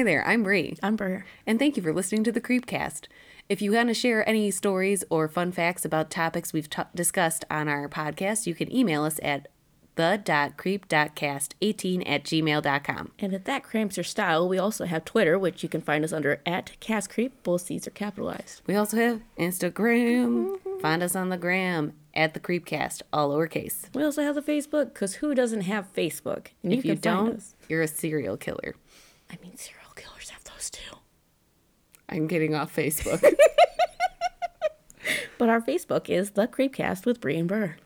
Hi there, I'm Bri. I'm Ber. And thank you for listening to the Creepcast. If you want to share any stories or fun facts about topics we've t- discussed on our podcast, you can email us at the.creep.cast18 at gmail.com. And if that cramps your style, we also have Twitter, which you can find us under at CastCreep. Both C's are capitalized. We also have Instagram. Find us on the gram at the Creepcast, all lowercase. We also have the Facebook, because who doesn't have Facebook? And if you, don't, you're a serial killer. I mean, serial those too. I'm getting off Facebook. But our Facebook is the Creepcast with Bri and Ber.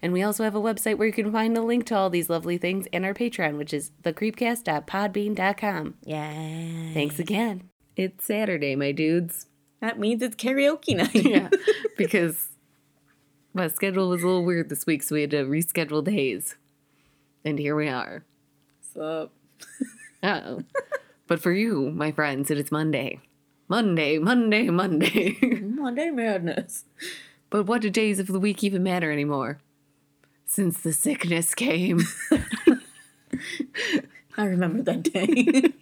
and we also have a website where you can find a link to all these lovely things and our Patreon, which is thecreepcast.podbean.com. Yeah. Thanks again. It's Saturday, my dudes. That means it's karaoke night. Yeah, because my schedule was a little weird this week, so we had to reschedule days. And here we are. What's up? Uh-oh. but for you, my friends, it is Monday. Monday, Monday, Monday. Monday Madness. but what do days of the week even matter anymore? Since the sickness came. I remember that day.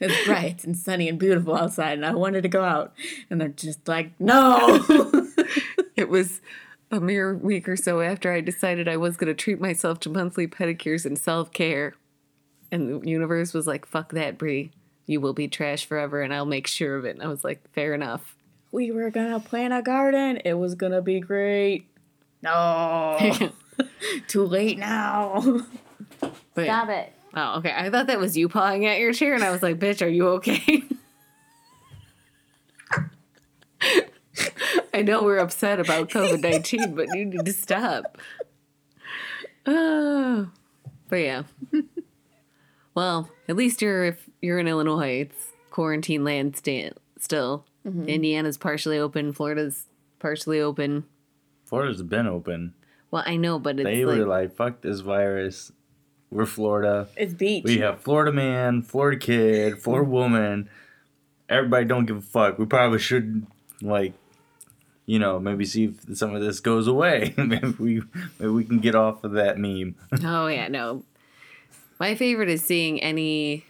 it's bright and sunny and beautiful outside, and I wanted to go out. And they're just like, no! it was a mere week or so after I decided I was going to treat myself to monthly pedicures and self care. And the universe was like, fuck that, Bri. You will be trash forever, and I'll make sure of it. And I was like, fair enough. we were gonna plant a garden. It was gonna be great. No. Too late now. But Stop it. Oh, okay. I thought that was you pawing at your chair, and I was like, bitch, are you okay? I know we're upset about COVID 19, but you need to stop. Oh, but yeah. Well, at least you're if you're in Illinois, it's quarantine land sta- still. Mm-hmm. Indiana's partially open, Florida's partially open. Florida's been open. Well, I know, but it's They like, were like, fuck this virus. We're Florida. It's beach. We have Florida man, Florida kid, Florida woman. Everybody don't give a fuck. We probably should like, you know, maybe see if some of this goes away. maybe we maybe we can get off of that meme. Oh yeah, no. My favorite is seeing any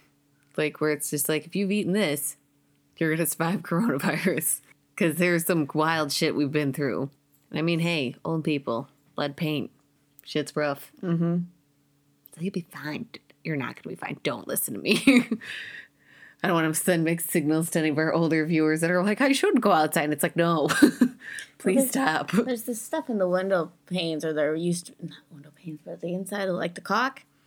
like where it's just like if you've eaten this, you're gonna survive coronavirus. Cause there's some wild shit we've been through. I mean, hey, old people, lead paint, shit's rough. Mm-hmm. So you'll be fine. You're not gonna be fine. Don't listen to me. I don't want to send mixed signals to any of our older viewers that are like, I should go outside. And it's like, no, please stop. There's this stuff in the window panes, or they're used to not window panes, but the inside of like the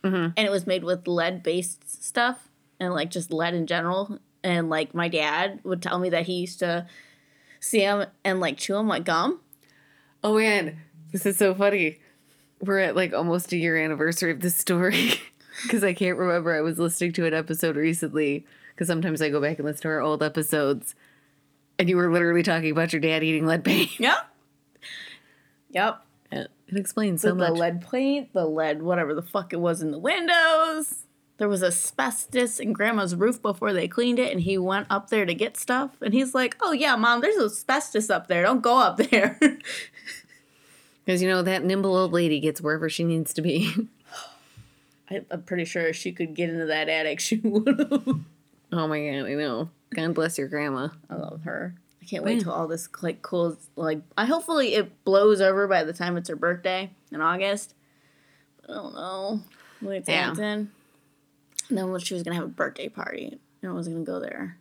caulk, and it was made with lead based stuff and like just lead in general. And like my dad would tell me that he used to see them and like chew them like gum. Oh man, this is so funny. We're at like almost a year anniversary of this story because I can't remember. I was listening to an episode recently because sometimes I go back and listen to our old episodes, and you were literally talking about your dad eating lead paint. Yep. Yep. It explains so So the much. lead paint, the lead whatever the fuck it was in the windows. There was asbestos in grandma's roof before they cleaned it, and he went up there to get stuff. And he's like, Oh, yeah, mom, there's asbestos up there. Don't go up there. Because you know that nimble old lady gets wherever she needs to be. I, I'm pretty sure if she could get into that attic, she would have. oh my god, I know. God bless your grandma. I love her. I can't wait till all this like cool like. I hopefully it blows over by the time it's her birthday in August. I don't know. Wait, Yeah. yeah. in. And then she was gonna have a birthday party, and I was gonna go there.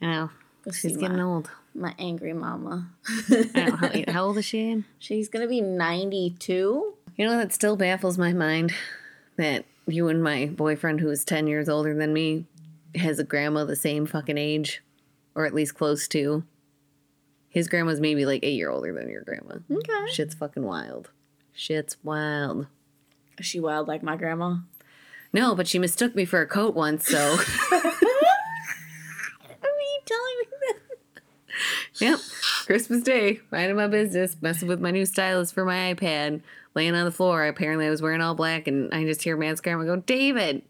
I know. Go She's getting my, old. my angry mama. How, how old is she? She's gonna be ninety two. You know, that still baffles my mind that you and my boyfriend, who is 10 years older than me, has a grandma the same fucking age, or at least close to. His grandma's maybe like eight year older than your grandma. Okay. Shit's fucking wild. Shit's wild. Is she wild like my grandma? No, but she mistook me for a coat once, so. Are you telling me that? yep. Christmas Day, minding my business, messing with my new stylus for my iPad, laying on the floor. Apparently, I was wearing all black, and I just hear Matt's grandma go, David,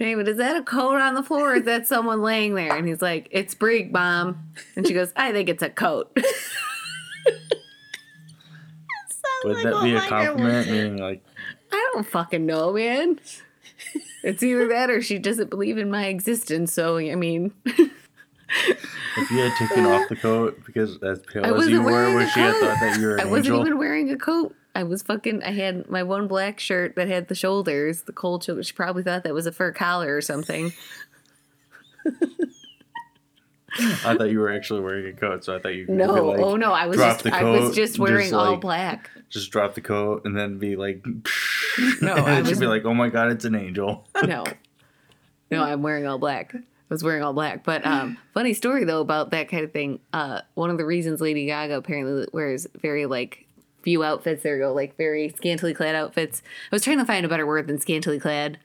David, is that a coat on the floor or is that someone laying there? And he's like, It's Brig, Mom. And she goes, I think it's a coat. Would like that be a compliment? Meaning like, I don't fucking know, man. It's either that or she doesn't believe in my existence. So I mean, If you had taken off the coat because as pale I as you were, would she have coat. thought that you were an I wasn't angel? even wearing a coat. I was fucking. I had my one black shirt that had the shoulders, the cold shoulders. She probably thought that was a fur collar or something. I thought you were actually wearing a coat, so I thought you could No, like, oh no, I was just I was just wearing just, all like, black. just drop the coat and then be like, No, I was- be like, oh my god, it's an angel. No, no, I'm wearing all black. I was wearing all black. But um, funny story though about that kind of thing. Uh, one of the reasons Lady Gaga apparently wears very like few outfits. There you go, like very scantily clad outfits. I was trying to find a better word than scantily clad.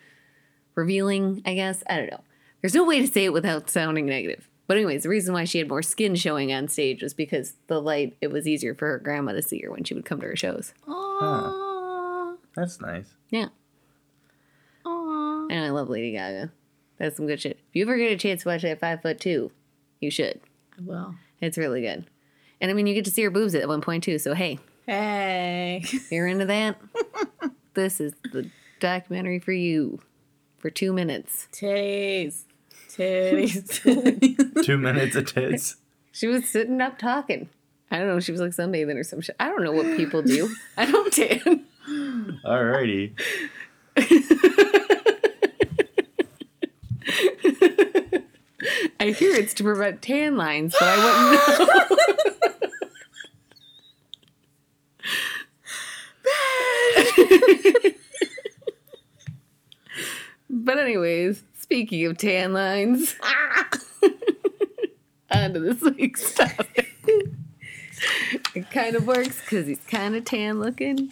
Revealing, I guess. I don't know. There's no way to say it without sounding negative. But anyways, the reason why she had more skin showing on stage was because the light. It was easier for her grandma to see her when she would come to her shows. Aww. That's nice. Yeah. Aww. And I love Lady Gaga. That's some good shit. If you ever get a chance to watch that five foot two, you should. Well. It's really good. And I mean, you get to see her boobs at one point too. So hey, Hey. if you're into that, this is the documentary for you for two minutes. Titties. Titties. Two minutes of tits. She was sitting up talking. I don't know. She was like sunbathing or some shit. I don't know what people do. I don't tan. Alrighty. I hear it's to prevent tan lines, but I wouldn't know. but anyways, speaking of tan lines, on to this week's topic. It kind of works because he's kind of tan looking.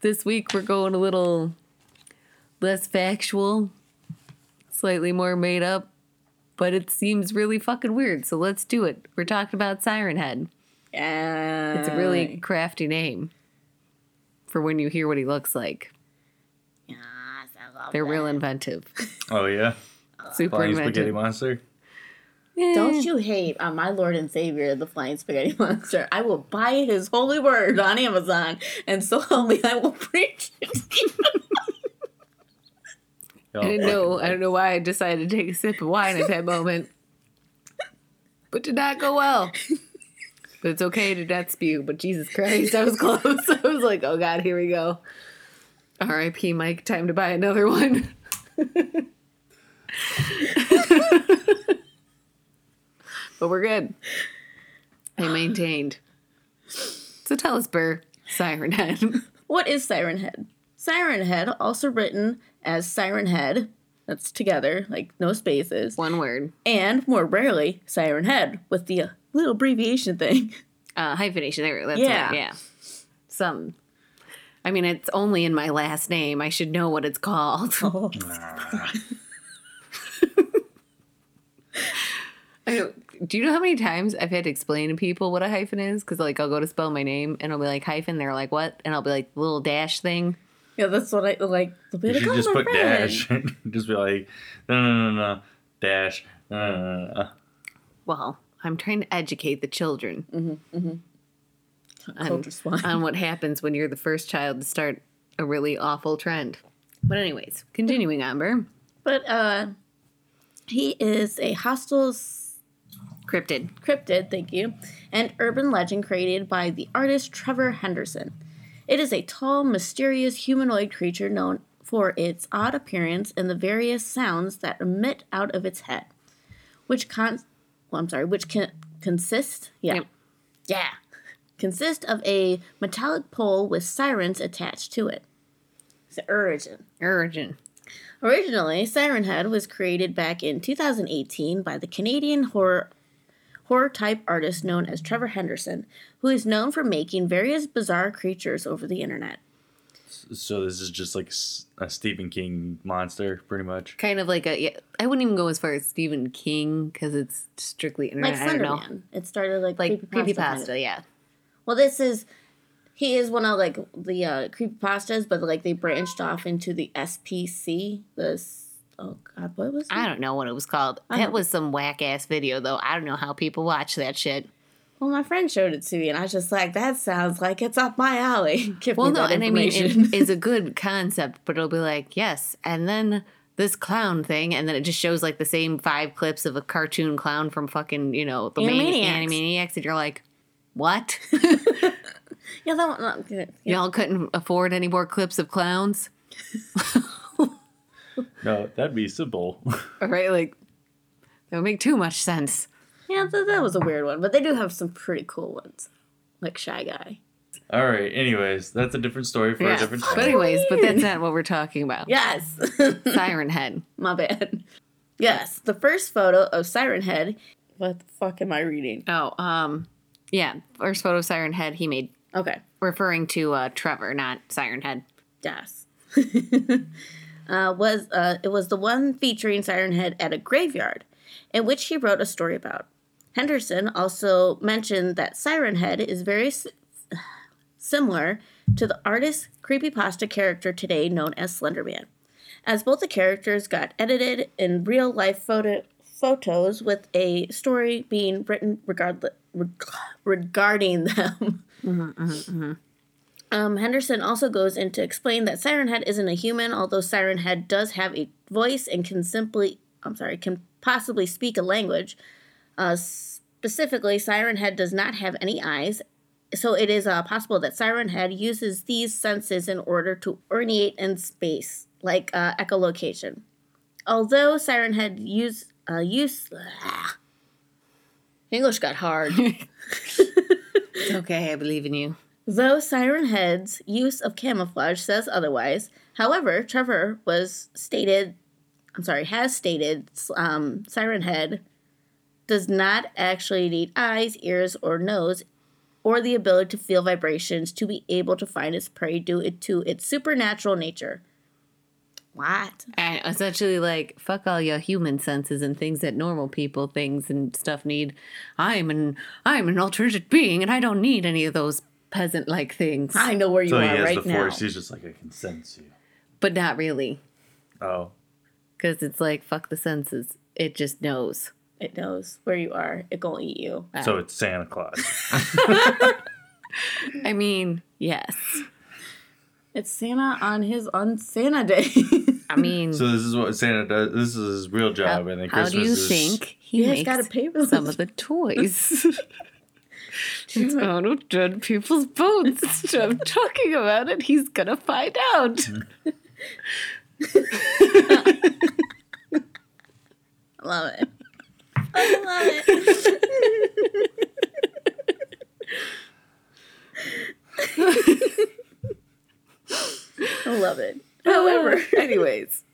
This week we're going a little less factual, slightly more made up, but it seems really fucking weird. So let's do it. We're talking about Siren Head. yeah. It's a really crafty name for when you hear what he looks like. Yes, I love They're real inventive. Oh yeah. Uh, Super Flying spaghetti inventive. monster. Don't you hate on my Lord and Savior, the Flying Spaghetti Monster? I will buy his holy word on Amazon, and so help me, I will preach it. I didn't know. I don't know why I decided to take a sip of wine at that moment. But did not go well. But it's okay to not spew. But Jesus Christ, I was close. I was like, oh God, here we go. R.I.P. Mike. Time to buy another one. but we're good. I maintained. So tell us, Ber, Siren Head. What is Siren Head? Siren Head, also written as Siren Head, that's together, like no spaces, One word. and more rarely, Siren Head with the little abbreviation thing. Uh, hyphenation. There, that's Yeah. yeah. yeah. Some. I mean, it's only in my last name. I should know what it's called. Oh. I don't, you know how many times I've had to explain to people what a hyphen is? Because like I'll go to spell my name and I'll be like hyphen. They're like what? And I'll be like little dash thing. Yeah, that's what I like. The way You should just put friend. dash. just be like, no, no, no, no, dash. No, no, no, no. Well, I'm trying to educate the children Culture swine. On what happens when you're the first child to start a really awful trend. But anyways, continuing Amber. But uh, he is a hostile Cryptid. cryptid, thank you, and urban legend created by the artist Trevor Henderson. It is a tall, mysterious humanoid creature known for its odd appearance and the various sounds that emit out of its head, which con, well, I'm sorry, which can consist, yeah, Yep. yeah, consist of a metallic pole with sirens attached to it. It's the origin. Origin. Originally, Siren Head was created back in 2018 by the Canadian horror horror type artist known as Trevor Henderson, who is known for making various bizarre creatures over the internet. So this is just like a Stephen King monster, pretty much. kind of like a yeah, I wouldn't even go as far as Stephen King because it's strictly internet. Like I don't know. Slenderman. It started like Like creepypasta. kind of. yeah. Well, this is he is one of like the uh, creepypastas, but like they branched off into the SCP. This oh god, what was it? I don't know what it was called. I That was some whack ass video though. I don't know how people watch that shit. Well, my friend showed it to me, and I was just like, "That sounds like it's up my alley." Give Well, no, and I mean, it is a good concept, but it'll be like, yes, and then this clown thing, and then it just shows like the same five clips of a cartoon clown from fucking, you know, the Animaniacs, Animaniacs. Animaniacs and you're like, what? yeah, that one. yeah. Y'all couldn't afford any more clips of clowns? No, that'd be simple. Right? Like, that would make too much sense. Yeah, that, that was a weird one, but they do have some pretty cool ones, like Shy Guy. All right. Anyways, that's a different story for a different But time. anyways, but that's not what we're talking about. Yes, Siren Head. my bad. Yes, the first photo of Siren Head. What the fuck am I reading? Oh, um, yeah. First photo of Siren Head he made, Okay, referring to uh, Trevor, not Siren Head. yes. uh, was uh, it was the one featuring Siren Head at a graveyard, in which he wrote a story about. Henderson also mentioned that Siren Head is very s- similar to the artist's creepypasta character today known as Slenderman, as both the characters got edited in real life photo photos with a story being written regardless reg- regarding them. Um, Henderson also goes in to explain that Siren Head isn't a human, although Siren Head does have a voice and can simply, I'm sorry, can possibly speak a language. Uh, specifically, Siren Head does not have any eyes, so it is uh, possible that Siren Head uses these senses in order to ornate in space, like uh, echolocation. Although Siren Head use uh, use English got hard. It's okay, I believe in you. Though Siren Head's use of camouflage says otherwise, however, Trevor was stated, I'm sorry, has stated um, Siren Head does not actually need eyes, ears, or nose, or the ability to feel vibrations to be able to find its prey due to its supernatural nature. What? And essentially, like, fuck all your human senses and things that normal people, things and stuff need. I'm an I'm an alternate being, and I don't need any of those peasant like things. I know where you So he are has right the now. force. He's just like, I can sense you. But not really, Oh. because it's like fuck the senses. It just knows. It knows where you are. It gonna eat you. So it's Santa Claus. I mean, yes. It's Santa on his on Santa Day. I mean, so this is what Santa does. This is his real job, and then how Christmas do you is. think he Yeah, he's makes gotta pay for some of the toys? it's out of dead people's bones. Instead of talking about it, he's gonna find out. I love it. I love it. I love it. Oh, However, anyways,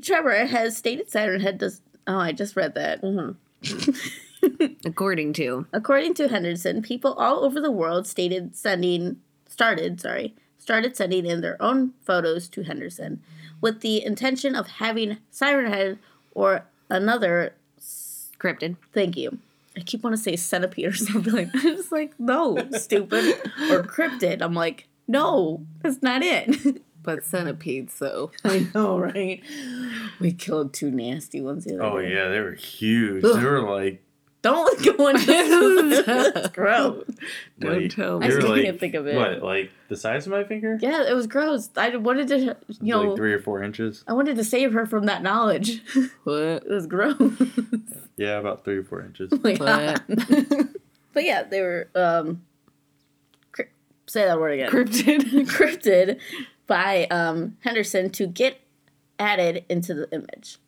Trevor has stated Saturn Head does. Oh, I just read that. Mm-hmm. according to According to Henderson, people all over the world stated sending started, sorry, started sending in their own photos to Henderson with the intention of having Siren Head or another cryptid. thank you. I keep wanting to say centipede or something like that. I'm just like, no, stupid. Or cryptid. I'm like, no, that's not it. But centipedes, though. I know, right? We killed two nasty ones the other Oh day. yeah, they were huge. They were like, Don't go into this. That's gross. Don't like tell they me. were I still like can't think of it. what, like the size of my finger? Yeah, it was gross. I wanted to, you know, like three or four inches. I wanted to save her from that knowledge. What? it was gross. Yeah, about three or four inches. Like, What? but yeah, they were um cryp- say that word again. Cryptid. Cryptid by um Henderson to get added into the image.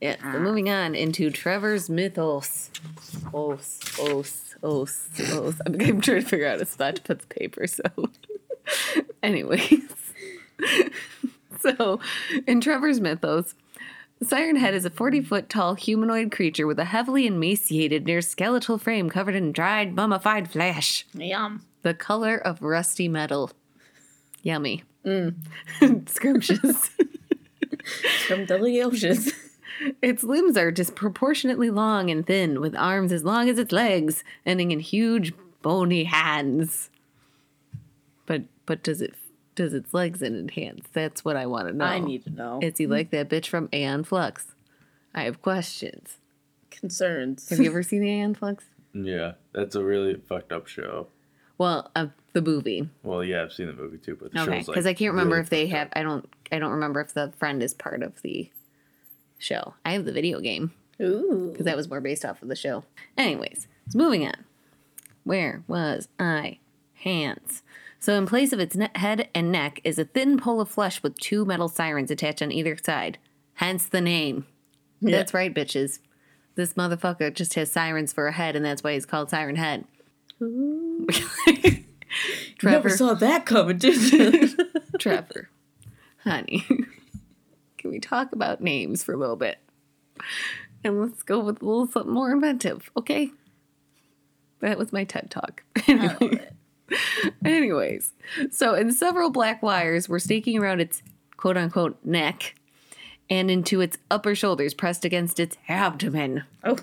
Yeah. So moving on into Trevor's mythos. Os, os, os, os. I'm, I'm trying to figure out a spot to put the paper. So, anyways, so in Trevor's mythos. Siren Head is a 40 foot tall humanoid creature with a heavily emaciated, near skeletal frame covered in dried, mummified flesh. Yum. The color of rusty metal. Yummy. Mm. Scrumptious. From delicious. its limbs are disproportionately long and thin, with arms as long as its legs, ending in huge, bony hands. But but does it does its legs end in hands? That's what I want to know. I need to know. Is he like that bitch from Aeon Flux? I have questions. Concerns. Have you ever seen Aeon Flux? Yeah, that's a really fucked up show. Well, uh, the movie. Well, yeah, I've seen the movie too, but the Okay, show's because like I can't remember really if they have. I don't. I don't remember if the friend is part of the show. I have the video game Ooh. because that was more based off of the show. Anyways, so moving on. Where was I? Hands. So in place of its ne- head and neck is a thin pole of flesh with two metal sirens attached on either side. Hence the name. Yeah. That's right, bitches. This motherfucker just has sirens for a head, and that's why he's called Siren Head. Never saw that coming, did you? Trevor, honey, can we talk about names for a little bit? And let's go with a little something more inventive, okay? That was my TED talk. Anyways, so in several black wires were staking around its quote unquote neck and into its upper shoulders pressed against its abdomen. oh,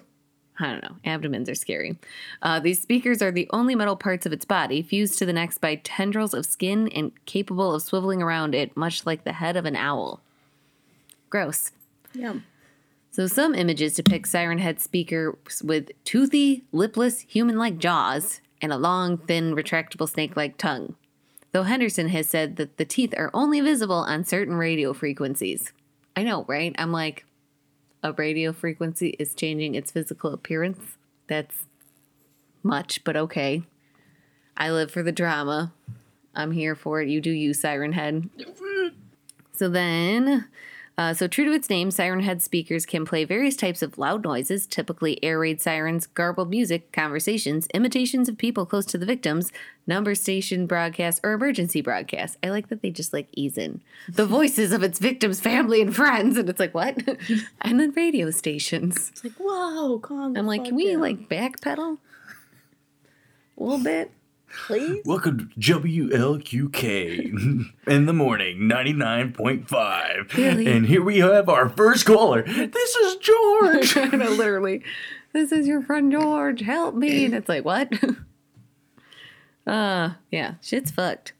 I don't know. Abdomens are scary. Uh, these speakers are the only metal parts of its body fused to the neck by tendrils of skin and capable of swiveling around it, much like the head of an owl. Gross. yum. So, some images depict siren head speakers with toothy, lipless, human like jaws and a long, thin, retractable snake like tongue. Though Henderson has said that the teeth are only visible on certain radio frequencies. I know, right? I'm like, a radio frequency is changing its physical appearance. That's much, but okay. I live for the drama. I'm here for it. You do you, Siren Head. So then, uh, so true to its name, Siren Head speakers can play various types of loud noises, typically air raid sirens, garbled music, conversations, imitations of people close to the victims, number station broadcasts, or emergency broadcasts. I like that they just like ease in the voices of its victims' family and friends, and it's like what? and then radio stations. It's like, whoa, calm I'm like, can we down, like backpedal a little bit? Please? Welcome to WLQK in the morning, 99.5. Really? And here we have our first caller. This is George. Know, literally. This is your friend George. Help me. And it's like, what? uh, yeah, shit's fucked.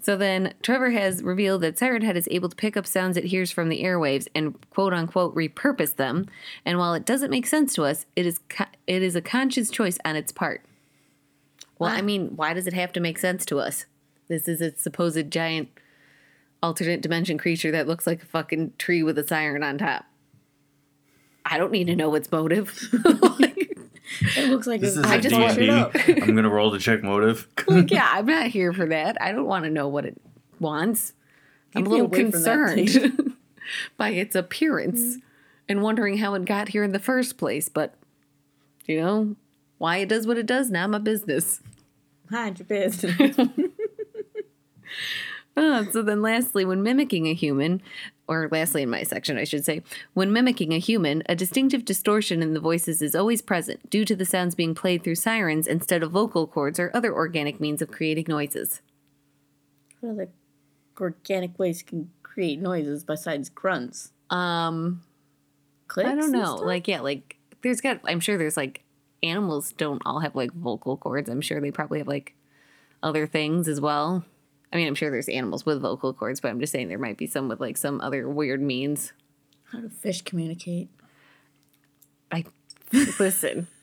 So then Trevor has revealed that Siren Head is able to pick up sounds it hears from the airwaves and quote unquote repurpose them. And while it doesn't make sense to us, it is co- it is a conscious choice on its part. Well, I mean, why does it have to make sense to us? This is a supposed giant alternate dimension creature that looks like a fucking tree with a siren on top. I don't need to know its motive. Like, It looks like This it's is I a just fucked D&D. it up. I'm going to roll to check motive. like, yeah, I'm not here for that. I don't want to know what it wants. I'm a little away from that, concerned by its appearance mm-hmm. and wondering how it got here in the first place. But, you know, why it does what it does, now, my business. Mind your business. Uh, so then, lastly, when mimicking a human, or lastly in my section, I should say, when mimicking a human, a distinctive distortion in the voices is always present due to the sounds being played through sirens instead of vocal cords or other organic means of creating noises. what other organic ways can create noises besides grunts? Um, Clicks? I don't know. Like, yeah, like there's got. I'm sure there's like animals don't all have like vocal cords. I'm sure they probably have like other things as well. I mean, I'm sure there's animals with vocal cords, but I'm just saying there might be some with like some other weird means. How do fish communicate? I listen.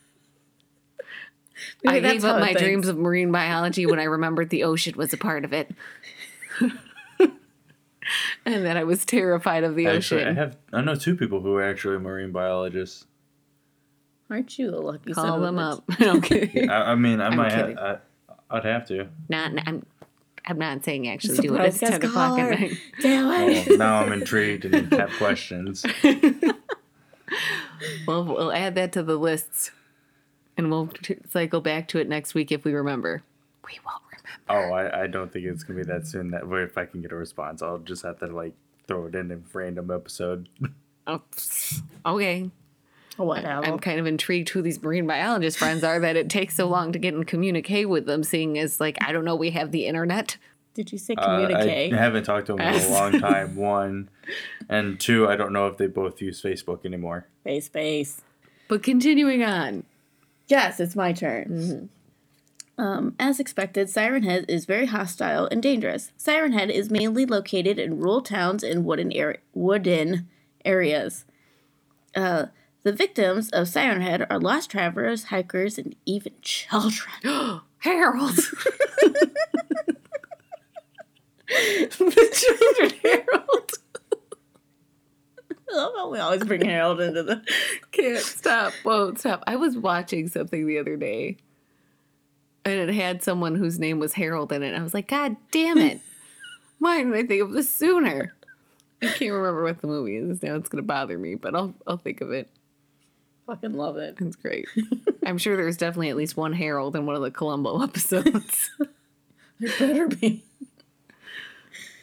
Maybe I that's gave up my thinks. dreams of marine biology when I remembered the ocean was a part of it. and that I was terrified of the ocean. Actually, I have I know two people who are actually marine biologists. Aren't you a lucky son Call of a them bitch? up. okay. I, I mean, I might have. kidding. I, I'd have to. Not, I'm, I'm not saying actually do it. It's Surprise 10 guest o'clock at night. Damn Oh, it. now I'm intrigued and have questions. Well, we'll add that to the lists, and we'll t- cycle back to it next week if we remember. We won't remember. Oh, I, I don't think it's gonna be that soon. That way, if I can get a response, I'll just have to like throw it in a random episode. Oh, okay. Whatever. I'm kind of intrigued who these marine biologist friends are that it takes so long to get and communicate with them, seeing as like I don't know, we have the internet. Did you say Uh, communicate? I haven't talked to them in a long time. One, and two, I don't know if they both use Facebook anymore. Face space. But continuing on. Yes, it's my turn. Um, as expected, Siren Head is very hostile and dangerous. Siren Head is mainly located in rural towns and wooden, ar- wooden areas. Uh, The victims of Siren Head are lost travelers, hikers, and even children. Harold. the children, Harold. I love how we always bring Harold into the. Can't stop, won't stop. I was watching something the other day and it had someone whose name was Harold in it. I was like, God damn it. Why didn't I think of this sooner? I can't remember what the movie is now. It's going to bother me, but I'll, I'll think of it. Fucking love it. It's great. I'm sure there's definitely at least one Harold in one of the Columbo episodes. there better be.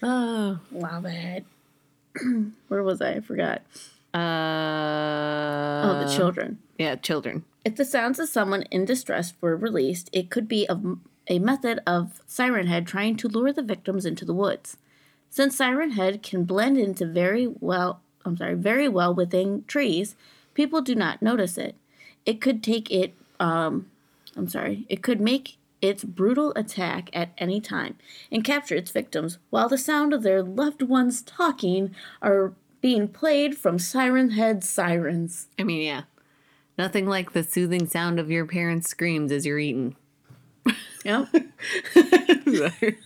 oh. Love it. Where was I? I forgot. Uh, Oh, the children. Yeah, children. If the sounds of someone in distress were released, it could be a, a method of Siren Head trying to lure the victims into the woods. Since Siren Head can blend into very well, I'm sorry, very well within trees, people do not notice it. It could take it, um, I'm sorry, it could make its brutal attack at any time and capture its victims while the sound of their loved ones talking are being played from Siren Head sirens. I mean, yeah. Nothing like the soothing sound of your parents' screams as you're eating. Yep.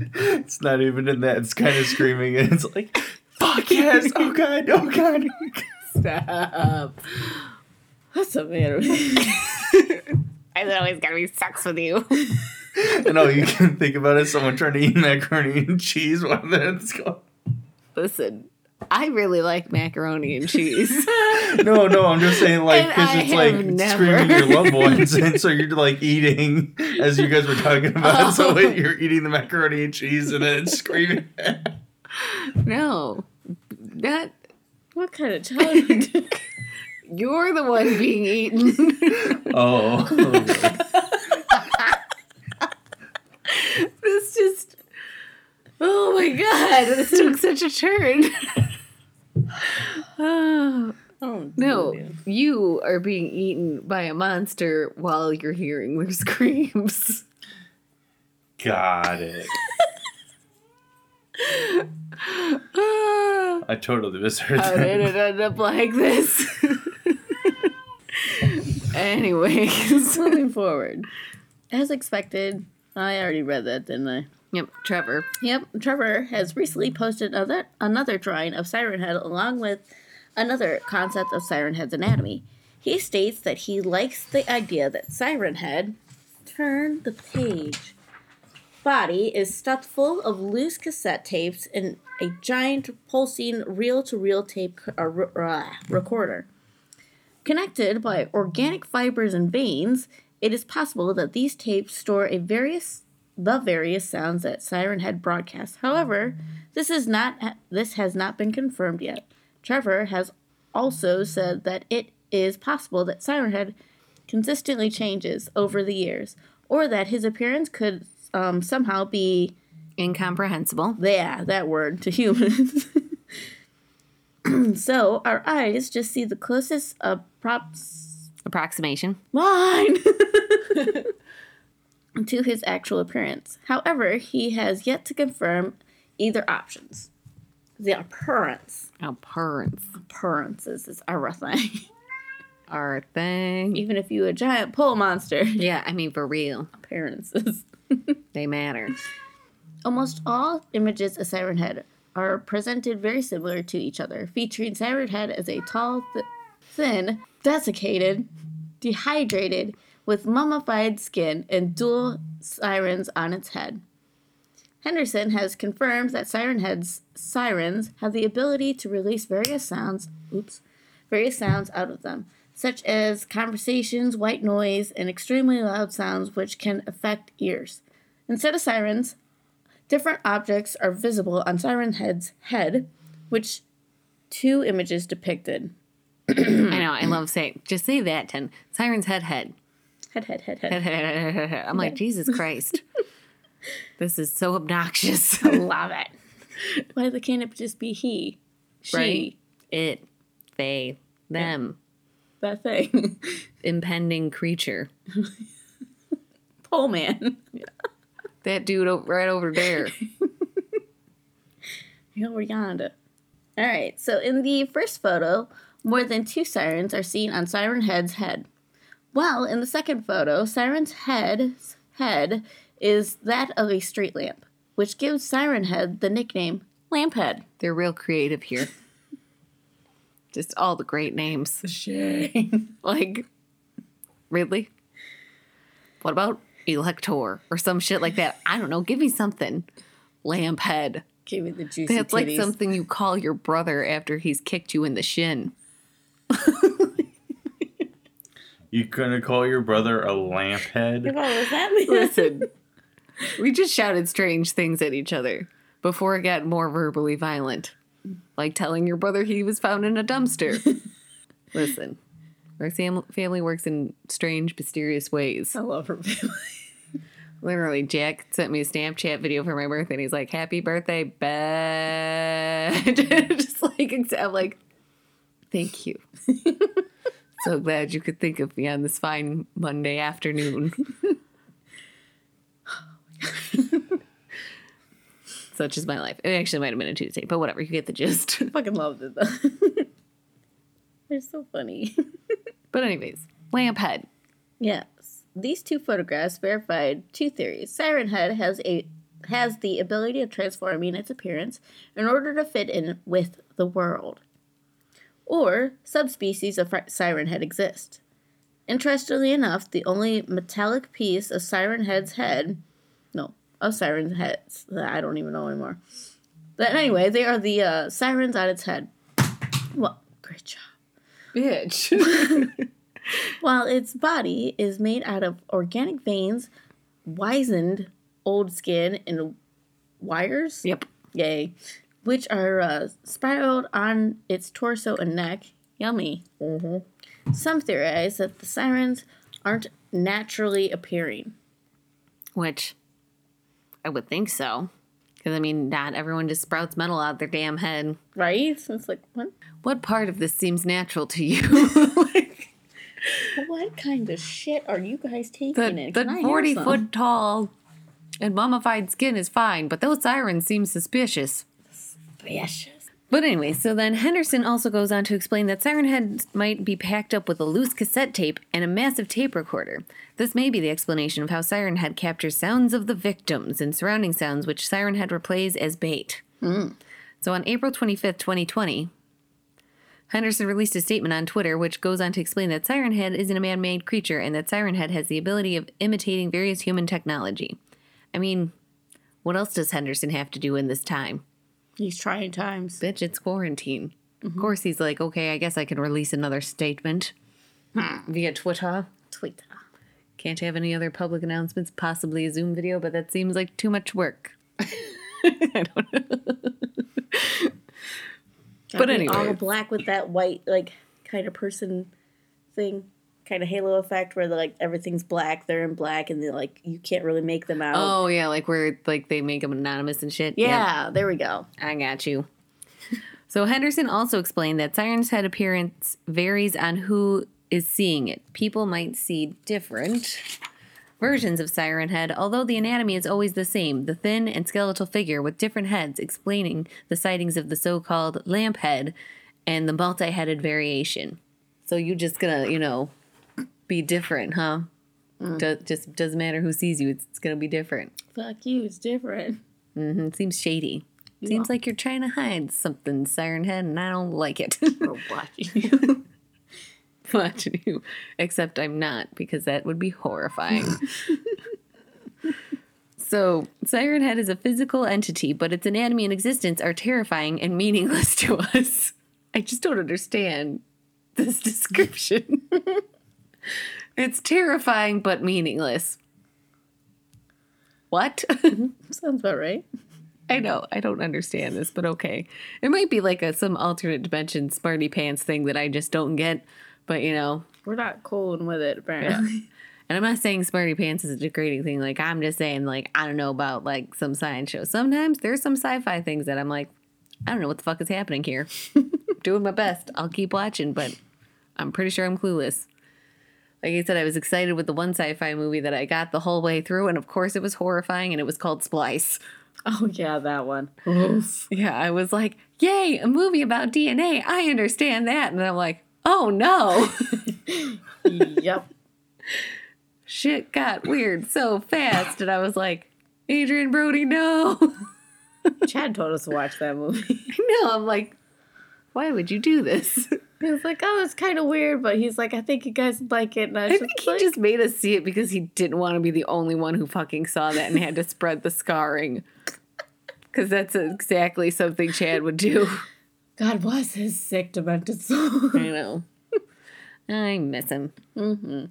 It's not even in that. It's kind of screaming, and it's like, "Fuck yes! Oh god! Oh god!" Stop. What's the matter with It's always gotta be sex with you. and all you can think about is someone trying to eat macaroni and cheese while they're that's going. Listen, I really like macaroni and cheese. No, no, I'm just saying, like, because it's like never- screaming your loved ones, and so you're like eating as you guys were talking about. Oh. So Oh. you're eating the macaroni and cheese, and then it's screaming. no. That What kind of child? you're the one being eaten. oh, oh this just Oh my god, this took such a turn. oh, oh, no, goodness. you are being eaten by a monster while you're hearing their screams. got it. I totally misheard oh, How did it that. end up like this? Anyways. Moving forward. As expected, I already read that, didn't I? Yep, Trevor. Yep, Trevor has recently posted another, another drawing of Siren Head along with another concept of Siren Head's anatomy. He states that he likes the idea that Siren Head, turn the page, body is stuffed full of loose cassette tapes and a giant pulsing reel to reel tape uh, uh, recorder. Connected by organic fibers and veins, it is possible that these tapes store a various the various sounds that Siren Head broadcasts. However, this is not this has not been confirmed yet. Trevor has also said that it is possible that Siren Head consistently changes over the years, or that his appearance could um, somehow be Incomprehensible. yeah, that word to humans. so our eyes just see the closest props Approximation. line to his actual appearance. However, he has yet to confirm either options. The appearance, Appearance. appearances is everything. Our thing. Even if you a giant pole monster, Yeah, I mean, for real. appearances. They matter. Almost all images of Siren Head are presented very similar to each other, featuring Siren Head as a tall, th- thin, desiccated, dehydrated, with mummified skin and dual sirens on its head. Henderson has confirmed that Siren Head's sirens have the ability to release various sounds, oops, various sounds out of them, such as conversations, white noise, and extremely loud sounds which can affect ears. Instead of sirens, different objects are visible on Siren Head's head, which two images depicted. I know. I love saying, just say that, 10. Siren's head, head. Head, head, head, head. Head, head, head, head, head. I'm like, Jesus Christ. this is so obnoxious. I love it. Why can't it just be he? She. Right. It, they, them. That thing. Impending creature. Pole man. That dude right over there. Over yonder. All right. So in the first photo, More than two sirens are seen on Siren Head's head. While in the second photo, Siren's head's head is that of a street lamp, which gives Siren Head the nickname Lamphead. They're real creative here. Just all the great names. Shame. Like, Ridley? What about Elector or some shit like that? I don't know. Give me something. Lamphead. Give me the juicy That's like something you call your brother after he's kicked you in the shin. You gonna call your brother a lamp head? What does that mean? Listen, we just shouted strange things at each other before it got more verbally violent. Like telling your brother he was found in a dumpster. Listen, our fam- family works in strange, mysterious ways. I love her family. Literally, Jack sent me a Snapchat video for my birthday, and he's like, "Happy birthday, bed." Just like, I'm like, thank you. so glad you could think of me on this fine Monday afternoon. Such is my life. It actually might have been a Tuesday, but whatever. You get the gist. fucking loved it though. They're so funny. but anyways, Lamphead. yes. These two photographs verified two theories. Siren Head has a has the ability of transforming its appearance in order to fit in with the world. Or subspecies of Siren Head exist. Interestingly enough, the only metallic piece of Siren Head's head, of Siren's heads, that I don't even know anymore. But anyway, they are the uh, sirens at its head. Well, great job. Bitch. While its body is made out of organic veins, wizened old skin, and wires, yep. yay, which are uh, spiraled on its torso and neck. Yummy. Some theorize that the sirens aren't naturally appearing. Which I would think so. Because, I mean, not everyone just sprouts metal out their damn head. Right? So it's like, what? What part of this seems natural to you? like, What kind of shit are you guys taking the in? Can the have 40 some? foot tall and mummified skin is fine, but those sirens seem suspicious. Precious. But anyway, so then Henderson also goes on to explain that Siren Head might be packed up with a loose cassette tape and a massive tape recorder. This may be the explanation of how Siren Head captures sounds of the victims and surrounding sounds which Siren Head replays as bait. Hmm. So on April 25th, 2020, Henderson released a statement on Twitter which goes on to explain that Siren Head isn't a man made creature and that Siren Head has the ability of imitating various human technology. I mean, what else does Henderson have to do in this time? These trying times. bitch, it's quarantine. Of mm-hmm. course, he's like, okay, I guess I can release another statement hmm. via Twitter. Twitter. Can't have any other public announcements, possibly a Zoom video, but that seems like too much work. I don't know. But Gotta all black with that white like kind of person thing, kind of halo effect where like everything's black, they're in black, and they like you can't really make them out. Oh yeah, like where like they make them anonymous and shit. Yep, yeah, there we go. I got you. So Henderson also explained that Siren's head appearance varies on who is seeing it. People might see different versions of Siren Head, although the anatomy is always the same the thin and skeletal figure with different heads, explaining the sightings of the so called lamp head and the multi headed variation. So you just gonna, you know, be different, huh? Do- just doesn't matter who sees you, it's, it's gonna be different. Fuck you, it's different. hmm It seems shady. Seems like you're trying to hide something, Siren Head, and I don't like it. We're watching you. watching you. Except I'm not, because that would be horrifying. so, Siren Head is a physical entity, but its anatomy and existence are terrifying and meaningless to us. I just don't understand this description. It's terrifying but meaningless. What? Mm-hmm. Sounds about right. I know. I don't understand this, but okay. It might be like a some alternate dimension smarty pants thing that I just don't get. But you know, We're not cool with it, apparently. and I'm not saying smarty pants is a degrading thing. Like I'm just saying, like I don't know about like some science show. Sometimes there's some sci-fi things that I'm like, I don't know what the fuck is happening here. Doing my best. I'll keep watching, but I'm pretty sure I'm clueless. Like I said, I was excited with the one sci-fi movie that I got the whole way through, and of course it was horrifying, and it was called Splice. Oh yeah, that one. Yeah, I was like, yay, a movie about DNA. I understand that. And I'm like, oh no. yep. Shit got weird so fast. And I was like, Adrien Brody, no. Chad told us to watch that movie. no, I'm like, why would you do this? He was like, "Oh, it's kind of weird," but he's like, "I think you guys like it." And I, I think he like, just made us see it because he didn't want to be the only one who fucking saw that and had to spread the scarring. Because that's exactly something Chad would do. God bless his sick, demented soul. I know. I miss him. Mm-hmm.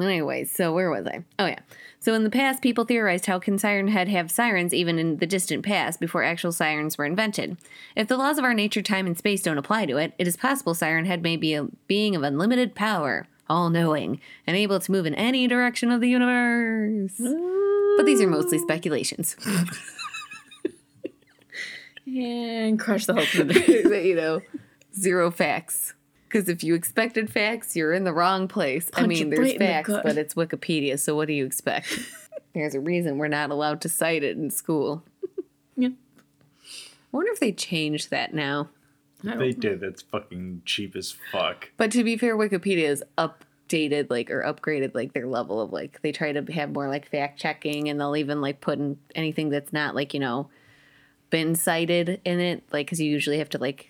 Anyway, so where was I? Oh, yeah. So in the past, people theorized how can Siren Head have sirens even in the distant past before actual sirens were invented. If the laws of our nature, time, and space don't apply to it, it is possible Siren Head may be a being of unlimited power, all knowing, and able to move in any direction of the universe. But these are mostly speculations. and crush the hopes of the you know, zero facts. Because if you expected facts, you're in the wrong place. I mean, there's right in the facts, but it's Wikipedia, so what do you expect? there's a reason we're not allowed to cite it in school. Yep. I wonder if they changed that now. They don't- did. That's fucking cheap as fuck. But to be fair, Wikipedia is updated, like, or upgraded, like, their level of, like, they try to have more, like, fact checking, and they'll even, like, put in anything that's not, like, you know, been cited in it, like, because you usually have to, like,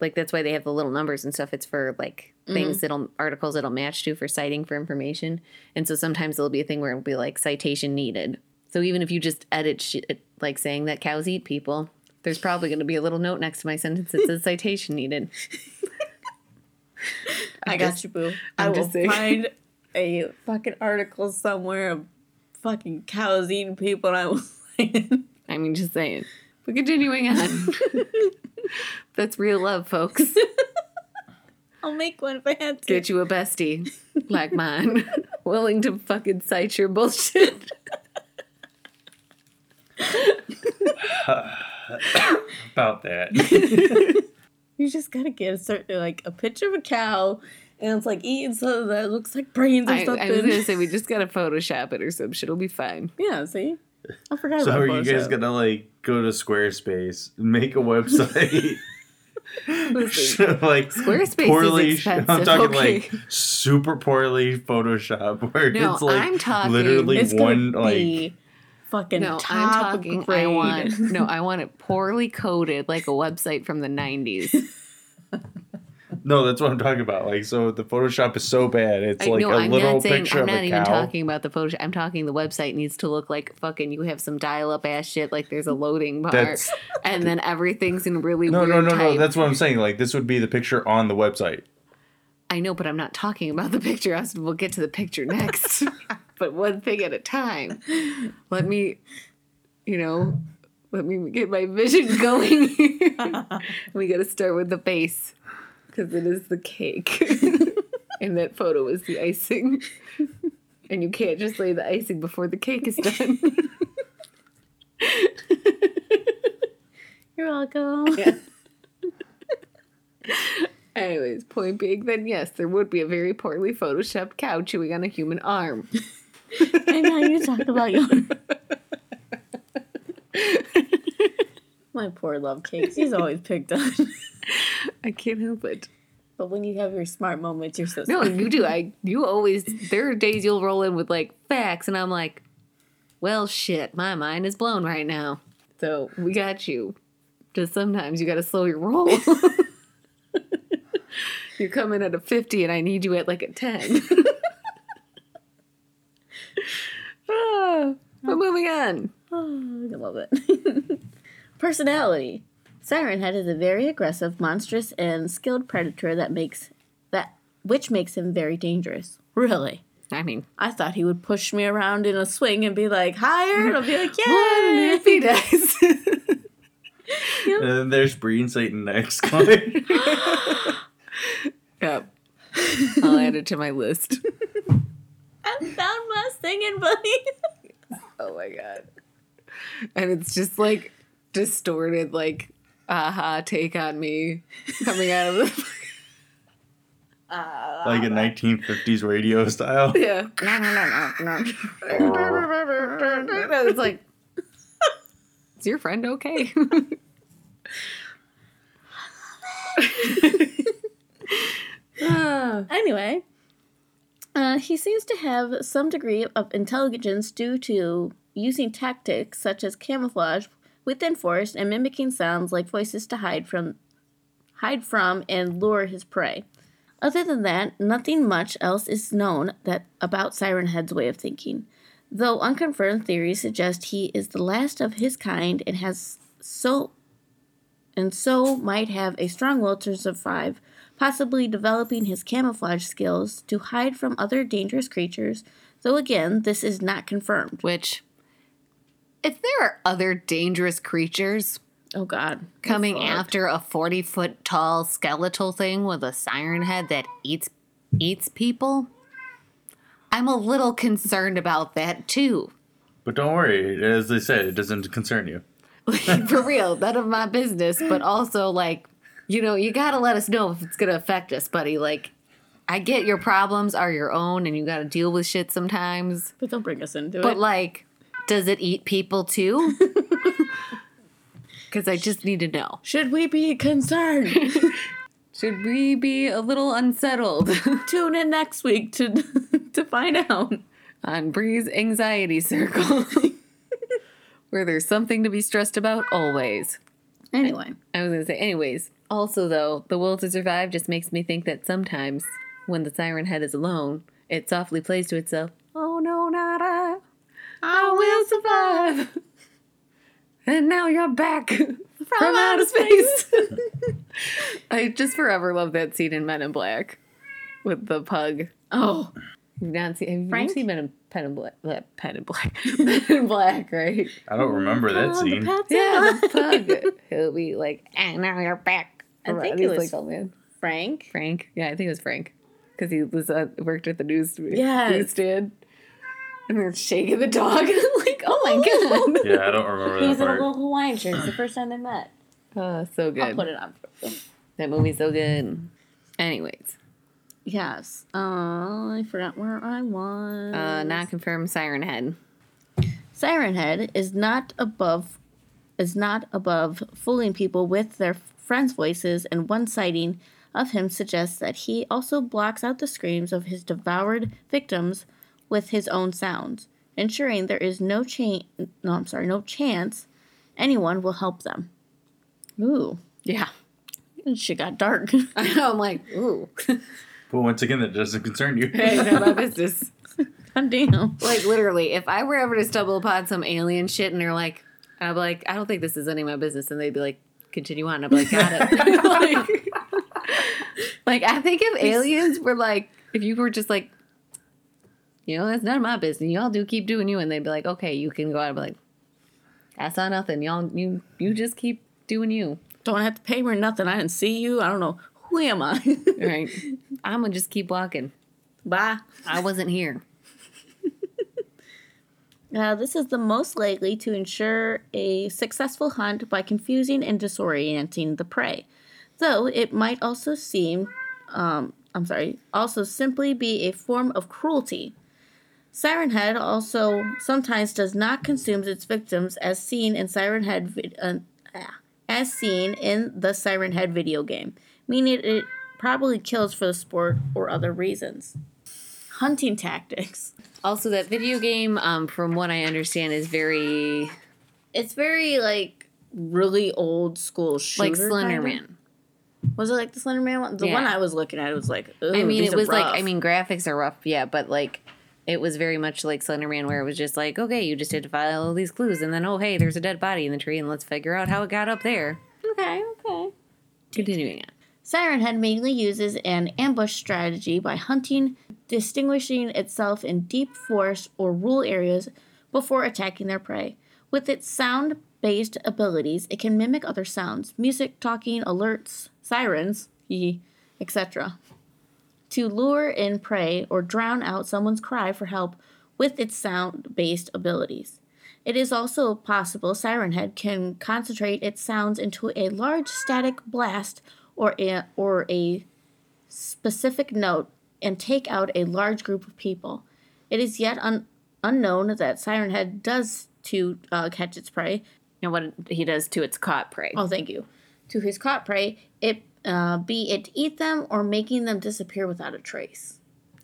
like, that's why they have the little numbers and stuff. It's for, like, things mm-hmm. that'll, articles that'll match to for citing for information. And so sometimes there'll be a thing where it'll be, like, citation needed. So even if you just edit shit, uh, like, saying that cows eat people, there's probably going to be a little note next to my sentence that says citation needed. I got you, boo. i I'm will just find a fucking article somewhere of fucking cows eating people, and I will. I mean, just saying. But continuing on. That's real love, folks. I'll make one if I had to. Get you a bestie like mine, willing to fucking cite your bullshit. About that. You just gotta get a certain like a picture of a cow, and it's like eating something that looks like brains or I, something. I was gonna say we just gotta Photoshop it or some shit. It'll be fine. yeah, see, I forgot so about are you guys Photoshop. gonna like go to Squarespace, make a website? Listen, like Squarespace is poorly, expensive, I'm talking okay. like super poorly Photoshop, where No, it's like I'm talking- literally It's one gonna like fucking no, I'm talking. grade. I want no, I want it poorly coded like a website from the '90s. no, that's what I'm talking about. Like so, the Photoshop is so bad, it's I, like no, a I'm little not saying. picture I'm of not a even cow. talking about the Photoshop. I'm talking the website needs to look like fucking. You have some dial-up ass shit. Like there's a loading bar, That's- and then everything's in really No, no, no, no. type. That's what I'm saying. Like this would be the picture on the website. I know, but I'm not talking about the picture. I said we'll get to the picture next. but one thing at a time. Let me, you know, let me get my vision going. we got to start with the base because it is the cake, and that photo is the icing. And you can't just lay the icing before the cake is done. You're welcome. Yeah. Anyways, point being, then yes, there would be a very poorly photoshopped cow chewing on a human arm. and now you talk about your. My poor love cakes. He's always picked on. I can't help it. But when you have your smart moments, you're so No, smart. you do. I you always there are days you'll roll in with like facts, and I'm like, well, shit, my mind is blown right now. So we got you. Just sometimes you got to slow your roll. You're coming at a 50, and I need you at like a 10. Ah, but moving on. Oh, I love it. Personality. Siren Head is a very aggressive, monstrous, and skilled predator that makes that which makes him very dangerous. Really. I mean, I thought he would push me around in a swing and be like, higher, and I'll be like, yeah. if he does? And then there's Breen Satan next. Going. yep. I'll add it to my list. I found my singing buddy. Oh my god. And it's just like distorted, like, aha, take on me coming out of the. like a 1950s radio style. yeah. No, no, no, no, no. it's like. Is your friend okay? Anyway, uh, he seems to have some degree of intelligence due to using tactics such as camouflage within forest and mimicking sounds like voices to hide from, hide from and lure his prey. Other than that, nothing much else is known that about Siren Head's way of thinking. Though unconfirmed theories suggest he is the last of his kind and has so and so might have a strong will to survive, possibly developing his camouflage skills to hide from other dangerous creatures, though again, this is not confirmed. Which, if there are other dangerous creatures Oh god. coming Fuck. after a 40 foot tall skeletal thing with a siren head that eats eats people, I'm a little concerned about that too. But don't worry, as they said, it doesn't concern you. For real, none of my business, but also like, you know, you gotta let us know if it's gonna affect us, buddy. Like, I get your problems are your own and you gotta deal with shit sometimes. But don't bring us into But it. But like, does it eat people too? Because I just need to know. Should we be concerned? Should we be a little unsettled Tune in next week to to find out. on Bri's anxiety circle? Where there's something to be stressed about always. Anyway, I was gonna say, anyways. Also, though, the will to survive just makes me think that sometimes when the siren head is alone, it softly plays to itself, Oh no, not I. I will survive. and now you're back from, outer space. I just forever love that scene in Men in Black with the pug. oh, You've not seen, have you seen Men in, Pen in Black? uh, Pen in Black. Men in Black, right? I don't remember that Oh, scene. pets Yeah, the pug. He'll be like, and now you're back. I think He's it was- like, oh man. Frank. Frank. Yeah, I think it was Frank. Because he was uh, worked at the news Yes. newsstand. And they're shaking the dog. And I'm like, oh my god. Yeah, I don't remember He that was in a part. little Hawaiian shirt. It's the first time they met. Oh, so good. I'll put it on. for you. That movie's so good. Anyways, Yes. Uh, I forgot where I was. uh, not confirmed Siren Head. Siren Head is not above is not above fooling people with their friends' voices, and one sighting of him suggests that he also blocks out the screams of his devoured victims with his own sounds, ensuring there is no chain no I'm sorry, no chance anyone will help them. Ooh. Yeah. She got dark. I know. I'm like, ooh. But once again, that doesn't concern you. hey, none of my business. God damn. Like, literally, if I were ever to stumble upon some alien shit and they're like, I'd be like, I don't think this is any of my business. And they'd be like, continue on. I'd be like, got it. like, like, I think if aliens were like, if you were just like, you know, that's none of my business. Y'all do keep doing you. And they'd be like, okay, you can go out. I'd be like, that's not nothing. Y'all, you, you just keep doing you. Don't have to pay me nothing. I didn't see you. I don't know. Who am I? Right. I'm going to just keep walking. Bye. I wasn't here. Now, this is the most likely to ensure a successful hunt by confusing and disorienting the prey, though it might also seem, um, I'm sorry, also simply be a form of cruelty. Siren Head also sometimes does not consume its victims as seen in Siren Head vid- uh, as seen in the Siren Head video game, meaning it probably kills for the sport or other reasons. Hunting tactics. Also, that video game, um, from what I understand, is very It's very like really old school shooter. like Slender kinda. Man. Was it like the Slender Man one? The Yeah. one I was looking at was like. I mean, it was like. I mean, graphics are rough, yeah, but like, it was very much like Slender Man, where it was just like, okay, you just had to follow all these clues, and then, oh, hey, there's a dead body in the tree, and let's figure out how it got up there. okay, okay. Continuing on. Siren Head mainly uses an ambush strategy by hunting, distinguishing itself in deep forest or rural areas before attacking their prey. With its sound based abilities, it can mimic other sounds music, talking, alerts, sirens, etc. to lure in prey or drown out someone's cry for help with its sound based abilities. It is also possible Siren Head can concentrate its sounds into a large static blast or a, or a specific note and take out a large group of people. It is yet un, unknown that Siren Head does to uh, catch its prey, And what he does to its caught prey. Oh, thank you. To his caught prey, it uh, be it eat them or making them disappear without a trace,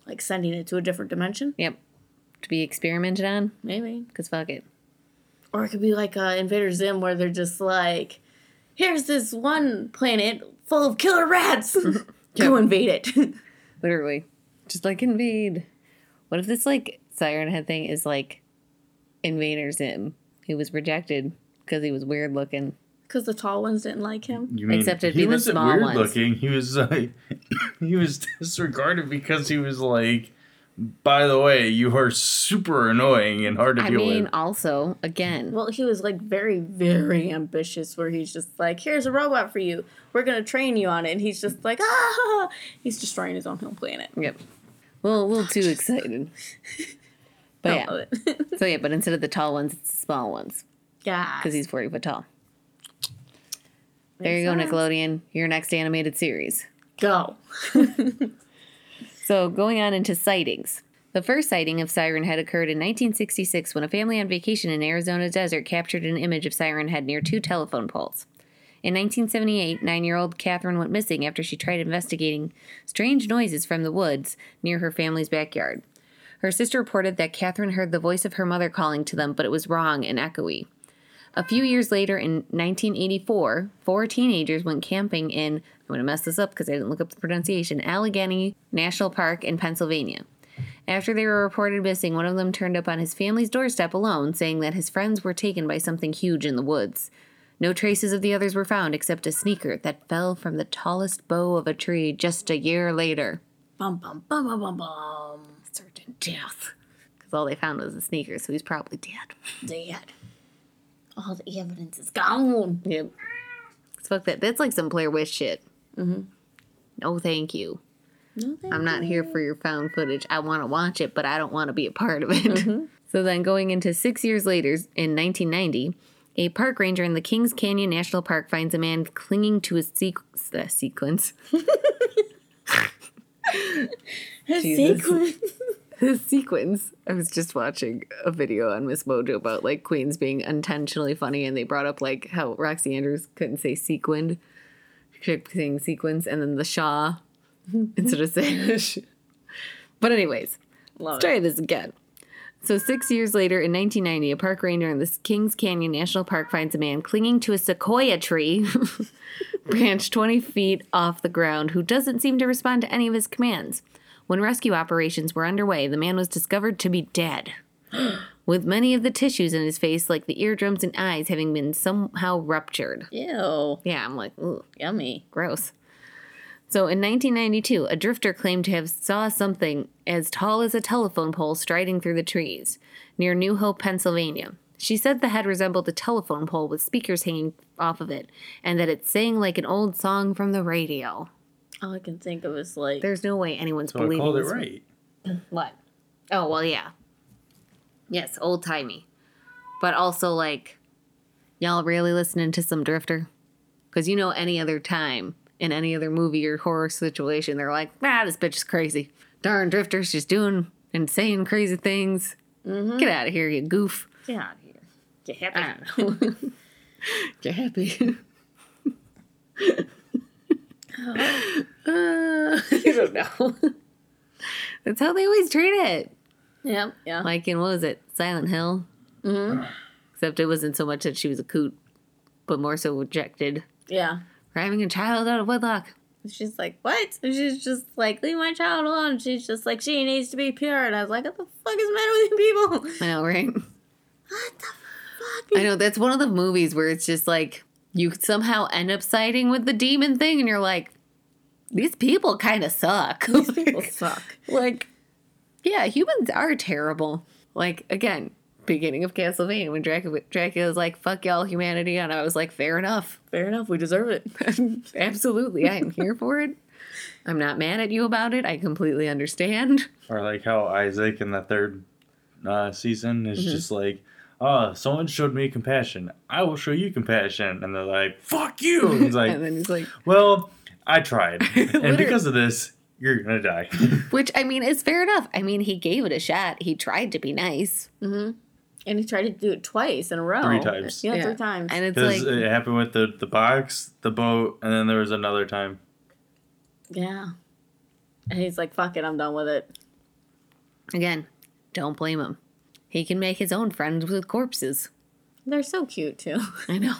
like sending it to a different dimension. Yep. To be experimented on. Maybe, Because fuck it. or it could be like uh, Invader Zim, where they're just like, "Here's this one planet full of killer rats. Go invade it." Literally. Just like invade. What if this like siren head thing is like Invader Zim? He was rejected because he was weird looking. Because the tall ones didn't like him. You mean Except it'd he be the wasn't small weird ones. looking? He was like, he was disregarded because he was like, by the way, you are super annoying and hard to I deal mean, with. also, again, Well, he was like very, very ambitious. Where he's just like, "Here's a robot for you. We're gonna train you on it." And he's just like, "Ah!" He's destroying his own home planet. yep. Well, a little too excited. But I yeah. love it. So yeah, but instead of the tall ones, it's the small ones yeah, because he's 40 foot tall. There you go, Nickelodeon. Your next animated series. Go. So, going on into sightings. The first sighting of Siren Head occurred in 1966 when a family on vacation in Arizona desert captured an image of Siren Head near two telephone poles. In 1978, nine year old Catherine went missing after she tried investigating strange noises from the woods near her family's backyard. Her sister reported that Catherine heard the voice of her mother calling to them, but it was wrong and echoey. A few years later, in 1984, four teenagers went camping in, I'm going to mess this up because I didn't look up the pronunciation, Allegheny National Park in Pennsylvania. After they were reported missing, one of them turned up on his family's doorstep alone, saying that his friends were taken by something huge in the woods. No traces of the others were found except a sneaker that fell from the tallest bough of a tree just a year later. Bum bum bum bum bum bum. Certain death. Because all they found was a sneaker, so he's probably dead. Dead. All the evidence is gone. Yep. Fuck that. That's like some Blair Witch shit. Mm-hmm. No, thank you. No, thank I'm not here for your found footage. I want to watch it, but I don't want to be a part of it. So then, going into six years later, in 1990, a park ranger in the Kings Canyon National Park finds a man clinging to a sequ- uh, sequence. Jesus. Sequence. His sequence. I was just watching a video on Miss Mojo about like queens being intentionally funny, and they brought up like how Roxxxy Andrews couldn't say sequined, kept saying sequence, and then the Shaw instead of saying. sh- But anyways, Love let's try this again. So six years later, in 1990, a park ranger in the Kings Canyon National Park finds a man clinging to a sequoia tree, branch 20 feet off the ground, who doesn't seem to respond to any of his commands. When rescue operations were underway, the man was discovered to be dead, with many of the tissues in his face, like the eardrums and eyes, having been somehow ruptured. Ew. Yeah, I'm like, ooh, Yummy. gross. So in 1992, a drifter claimed to have saw something as tall as a telephone pole striding through the trees near New Hope, Pennsylvania. She said the head resembled a telephone pole with speakers hanging off of it, and that it sang like an old song from the radio. All I can think of is like There's no way anyone's So I believing called it this. right. What? Oh well, yeah. Yes, old timey, but also like, y'all really listening to some Drifter? Because you know, any other time in any other movie or horror situation, they're like, ah, this bitch is crazy. Darn Drifter's just doing and saying crazy things. Get out of here, you goof. get out of here. Get happy. I don't know. Get happy. uh, I don't know. That's how they always treat it. Yep. Yeah. Like in what was it, Silent Hill? mm-hmm. Except it wasn't so much that she was a coot, but more so rejected Yeah. for having a child out of wedlock. She's like, what? And she's just like, leave my child alone. She's just like, she needs to be pure. And I was like, what the fuck is the matter with you people? I know, right? What the fuck? I know that's one of the movies where it's just like you somehow end up siding with the demon thing, and you're like, these people kind of suck. These people suck. like, yeah, humans are terrible. Like again, beginning of Castlevania when Dracula Dracula was like, "Fuck y'all, humanity," and I was like, "Fair enough." Fair enough. We deserve it. Absolutely, I am here for it. I'm not mad at you about it. I completely understand. Or like how Isaac in the third uh, season is Mm-hmm. just like, oh, someone showed me compassion. I will show you compassion. And they're like, fuck you. And it's like, and then he's like, well, I tried. And because of this, you're going to die. which I mean is fair enough. I mean, he gave it a shot. He tried to be nice. Mm-hmm. And he tried to do it twice in a row. Three times. Yeah, Yeah. three times. And it's like it happened with the, the box, the boat, and then there was another time. yeah. And he's like, fuck it, I'm done with it. again, don't blame him. He can make his own friends with corpses. They're so cute too. I know.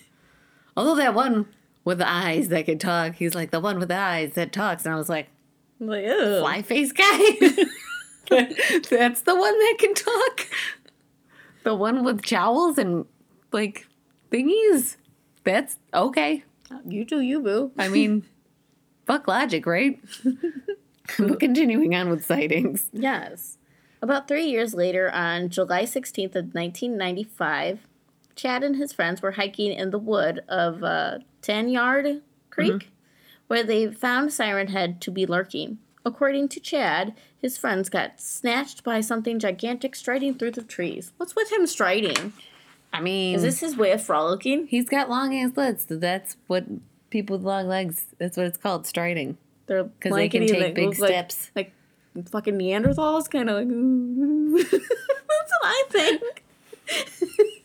Although that one with the eyes that could talk, he's like the one with the eyes that talks, and I was like, like, ew. fly face guy. That's the one that can talk. The one with jowls and like thingies. That's okay. You do you, boo. I mean, fuck logic, right? We're continuing on with sightings. Yes. About three years later, on July 16th of 1995, Chad and his friends were hiking in the wood of uh, Tanyard Creek, where they found Siren Head to be lurking. According to Chad, his friends got snatched by something gigantic striding through the trees. What's with him striding? I mean, Is this his way of frolicking? he's got long ass legs. So that's what people with long legs. That's what it's called, striding. They're Because they can take big like- steps. Like, fucking Neanderthals, kind of like. That's what I think.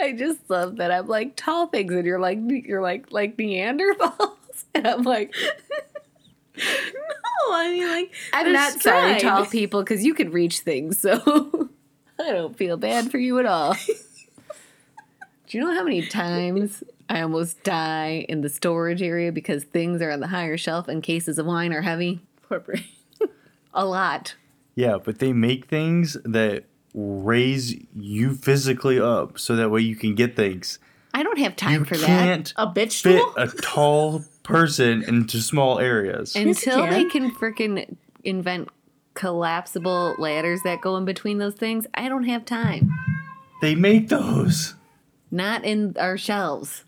I just love that I'm like tall things, and you're like you're like like Neanderthals, and I'm like No, I mean like I'm not sorry, stride. tall people, because you can reach things, so I don't feel bad for you at all. Do you know how many times I almost die in the storage area because things are on the higher shelf and cases of wine are heavy? Poor brain. A lot. Yeah, but they make things that raise you physically up so that way you can get things. I don't have time You for that can't A bitch fit stool? a tall person into small areas. until you they can. can freaking invent collapsible ladders that go in between those things. I don't have time. they make those. Not in our shelves.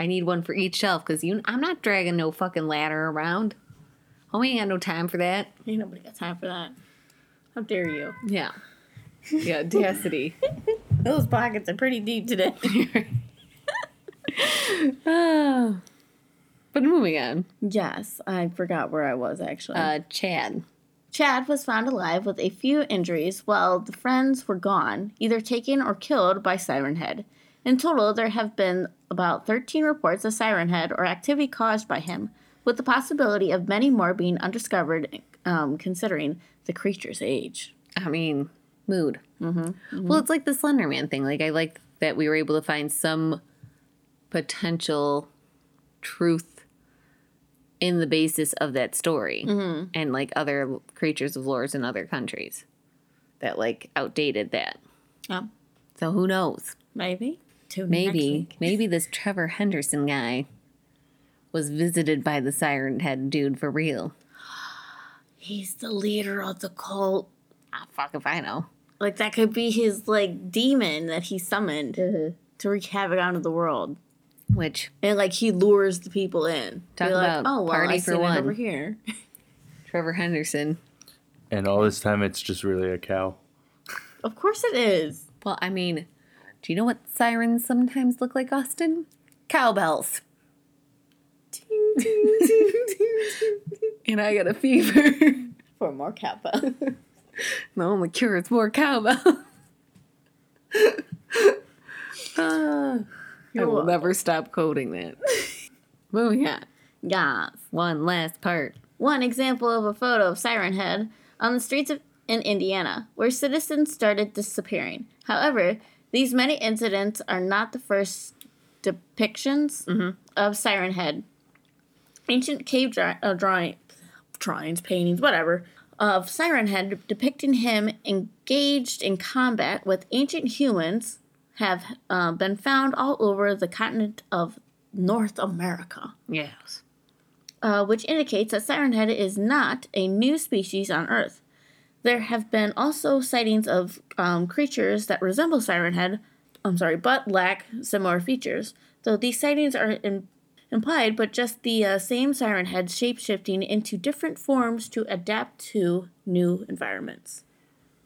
I need one for each shelf because you. I'm not dragging no fucking ladder around. Oh, we ain't got no time for that. Ain't nobody got time for that. How dare you? Yeah. Yeah, audacity. Those pockets are pretty deep today. Ah. but moving on. yes, I forgot where I was actually. Uh, Chad. Chad was found alive with a few injuries while the friends were gone, either taken or killed by Siren Head. In total, there have been about 13 reports of Siren Head or activity caused by him, with the possibility of many more being undiscovered um, considering the creature's age. I mean, mood. Mm-hmm. Well, it's like the Slender Man thing. Like, I like that we were able to find some potential truth in the basis of that story and like other creatures of lores in other countries that like outdated that. Yeah, So who knows? maybe. Tune in next Maybe, maybe this Trevor Henderson guy was visited by the Siren Head dude for real. He's the leader of the cult. Ah, fuck if I know. Like that could be his like demon that he summoned to wreak havoc onto the world. Which And like he lures the people in. Talk Be like, about oh well, party I for seen one." over here. Trevor Henderson. And all this time, it's just really a cow. Of course it is. Well, I mean, do you know what sirens sometimes look like, Austin? Cowbells. And I got a fever. For more kappa. the only cure is more cowbell. Ah, I will never stop quoting that. Moving on. yes. One last part. One example of a photo of Siren Head on the streets of in Indiana, where citizens started disappearing. However, these many incidents are not the first depictions of Siren Head. Ancient cave dra- uh, drawing, drawings, paintings, whatever, of Siren Head depicting him engaged in combat with ancient humans have uh, been found all over the continent of North America Yes. uh, which indicates that Siren Head is not a new species on Earth. There have been also sightings of um, creatures that resemble Siren Head, I'm sorry, but lack similar features. Though these sightings are in, implied, but just the uh, same Siren Head shapeshifting into different forms to adapt to new environments.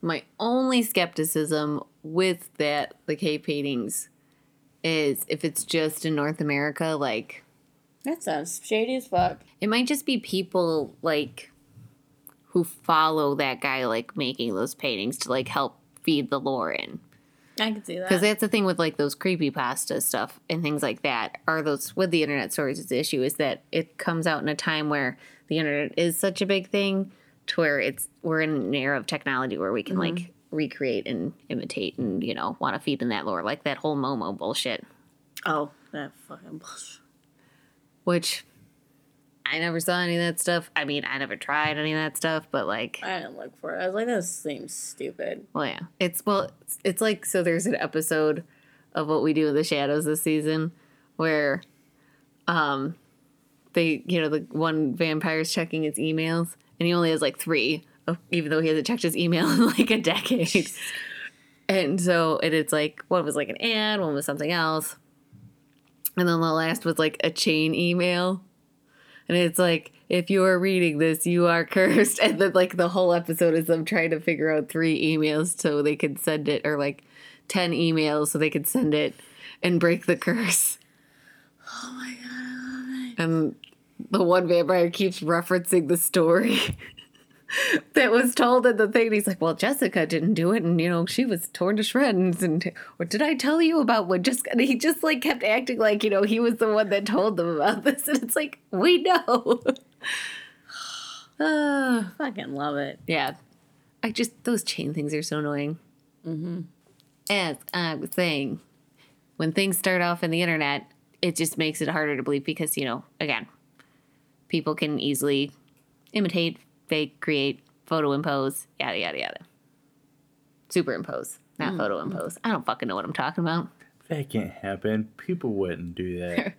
My only skepticism with that, the cave paintings, is if it's just in North America, like, That sounds shady as fuck. it might just be people, like, who follow that guy, like, making those paintings to, like, help feed the lore in. I can see that. Because that's the thing with like those creepy pasta stuff and things like that. Are those with the internet stories? The issue is that it comes out in a time where the internet is such a big thing, to where it's we're in an era of technology where we can mm-hmm. like recreate and imitate and you know want to feed in that lore, like that whole Momo bullshit, oh, that fucking bullshit. which I never saw any of that stuff. I mean, I never tried any of that stuff, but like. I didn't look for it. I was like, that seems stupid. Well, yeah. It's well, it's, it's like so. There's an episode of what we do in the shadows this season where, um, they you know the one vampire's checking his emails and he only has like three, even though he hasn't checked his email in like a decade. and so and it's like one was like an ad, one was something else, and then the last was like a chain email. And it's like, if you are reading this, you are cursed. And then, like, the whole episode is them trying to figure out three emails so they could send it, or like 10 emails so they could send it and break the curse. Oh my god, I love it. And the one vampire keeps referencing the story that was told in the thing. And he's like, well, Jessica didn't do it. And, you know, she was torn to shreds. And what did I tell you about what just, and he just like kept acting like, you know, he was the one that told them about this. And it's like, we know. Ah. Fucking love it. Yeah. I just, those chain things are so annoying. Mm-hmm. As I was saying, when things start off in the internet, it just makes it harder to believe because, you know, again, people can easily imitate, fake, create, photo impose, yada, yada, yada. Superimpose, not mm, photo impose. Mm. I don't fucking know what I'm talking about. That can't happen. People wouldn't do that.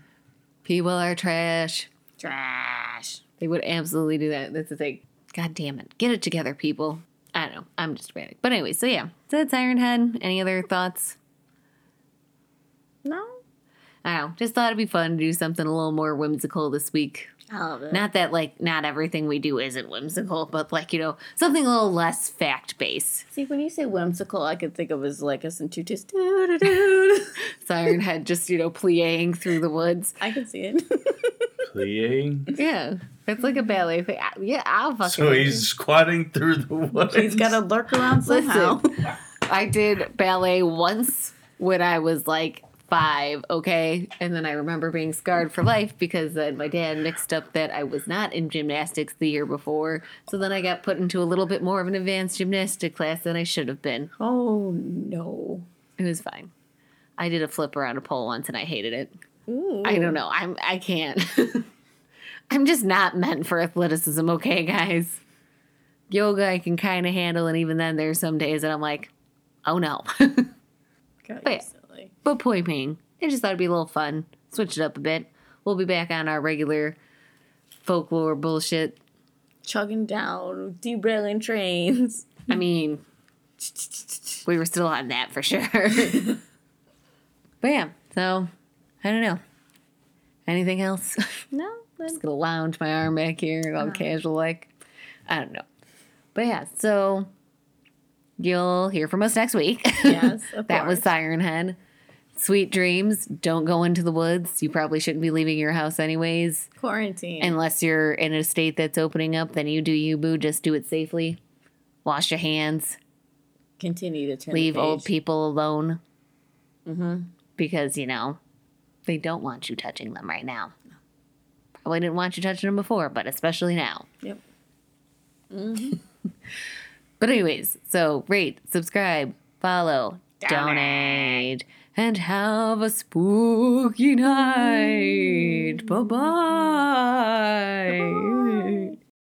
People are trash. Trash. They would absolutely do that. That's the thing. God damn it. Get it together, people. I don't know. I'm just dramatic. But anyway, so yeah. So that's Siren Head. Any other thoughts? No? I don't know. Just thought it'd be fun to do something a little more whimsical this week. I love it. Not that like not everything we do isn't whimsical, but like, you know, something a little less fact based. See, when you say whimsical, I could think of as like us and. So Siren Head just, you know, playing through the woods. I can see it. Playing. Yeah. It's like a ballet thing. Yeah, I'll fucking So he's squatting through the woods. He's got to lurk around somehow. Listen, I did ballet once when I was like five, okay? And then I remember being scarred for life because then my dad mixed up that I was not in gymnastics the year before. So then I got put into a little bit more of an advanced gymnastic class than I should have been. Oh no. It was fine. I did a flip around a pole once and I hated it. Ooh. I don't know. I'm I can't. I'm just not meant for athleticism, okay, guys? Yoga I can kind of handle, and even then, there's some days that I'm like, oh no. But yeah. But point being, I just thought it'd be a little fun. Switch it up a bit. We'll be back on our regular folklore bullshit. Chugging down, derailing trains. I mean, we were still on that for sure. but yeah, so I don't know. Anything else? No, then just gonna lounge my arm back here, all uh-huh. casual like. I don't know. But yeah, so you'll hear from us next week. Yes, that was. Siren Head. Sweet dreams. Don't go into the woods. You probably shouldn't be leaving your house anyways. quarantine. Unless you're in a state that's opening up, then you do you, boo. Just do it safely. Wash your hands. continue to turn. Leave old people alone. Mm-hmm. Because, you know, they don't want you touching them right now. Probably didn't want you touching them before, but especially now. Yep. But anyways, so rate, subscribe, follow, donate, and have a spooky night. Bye-bye.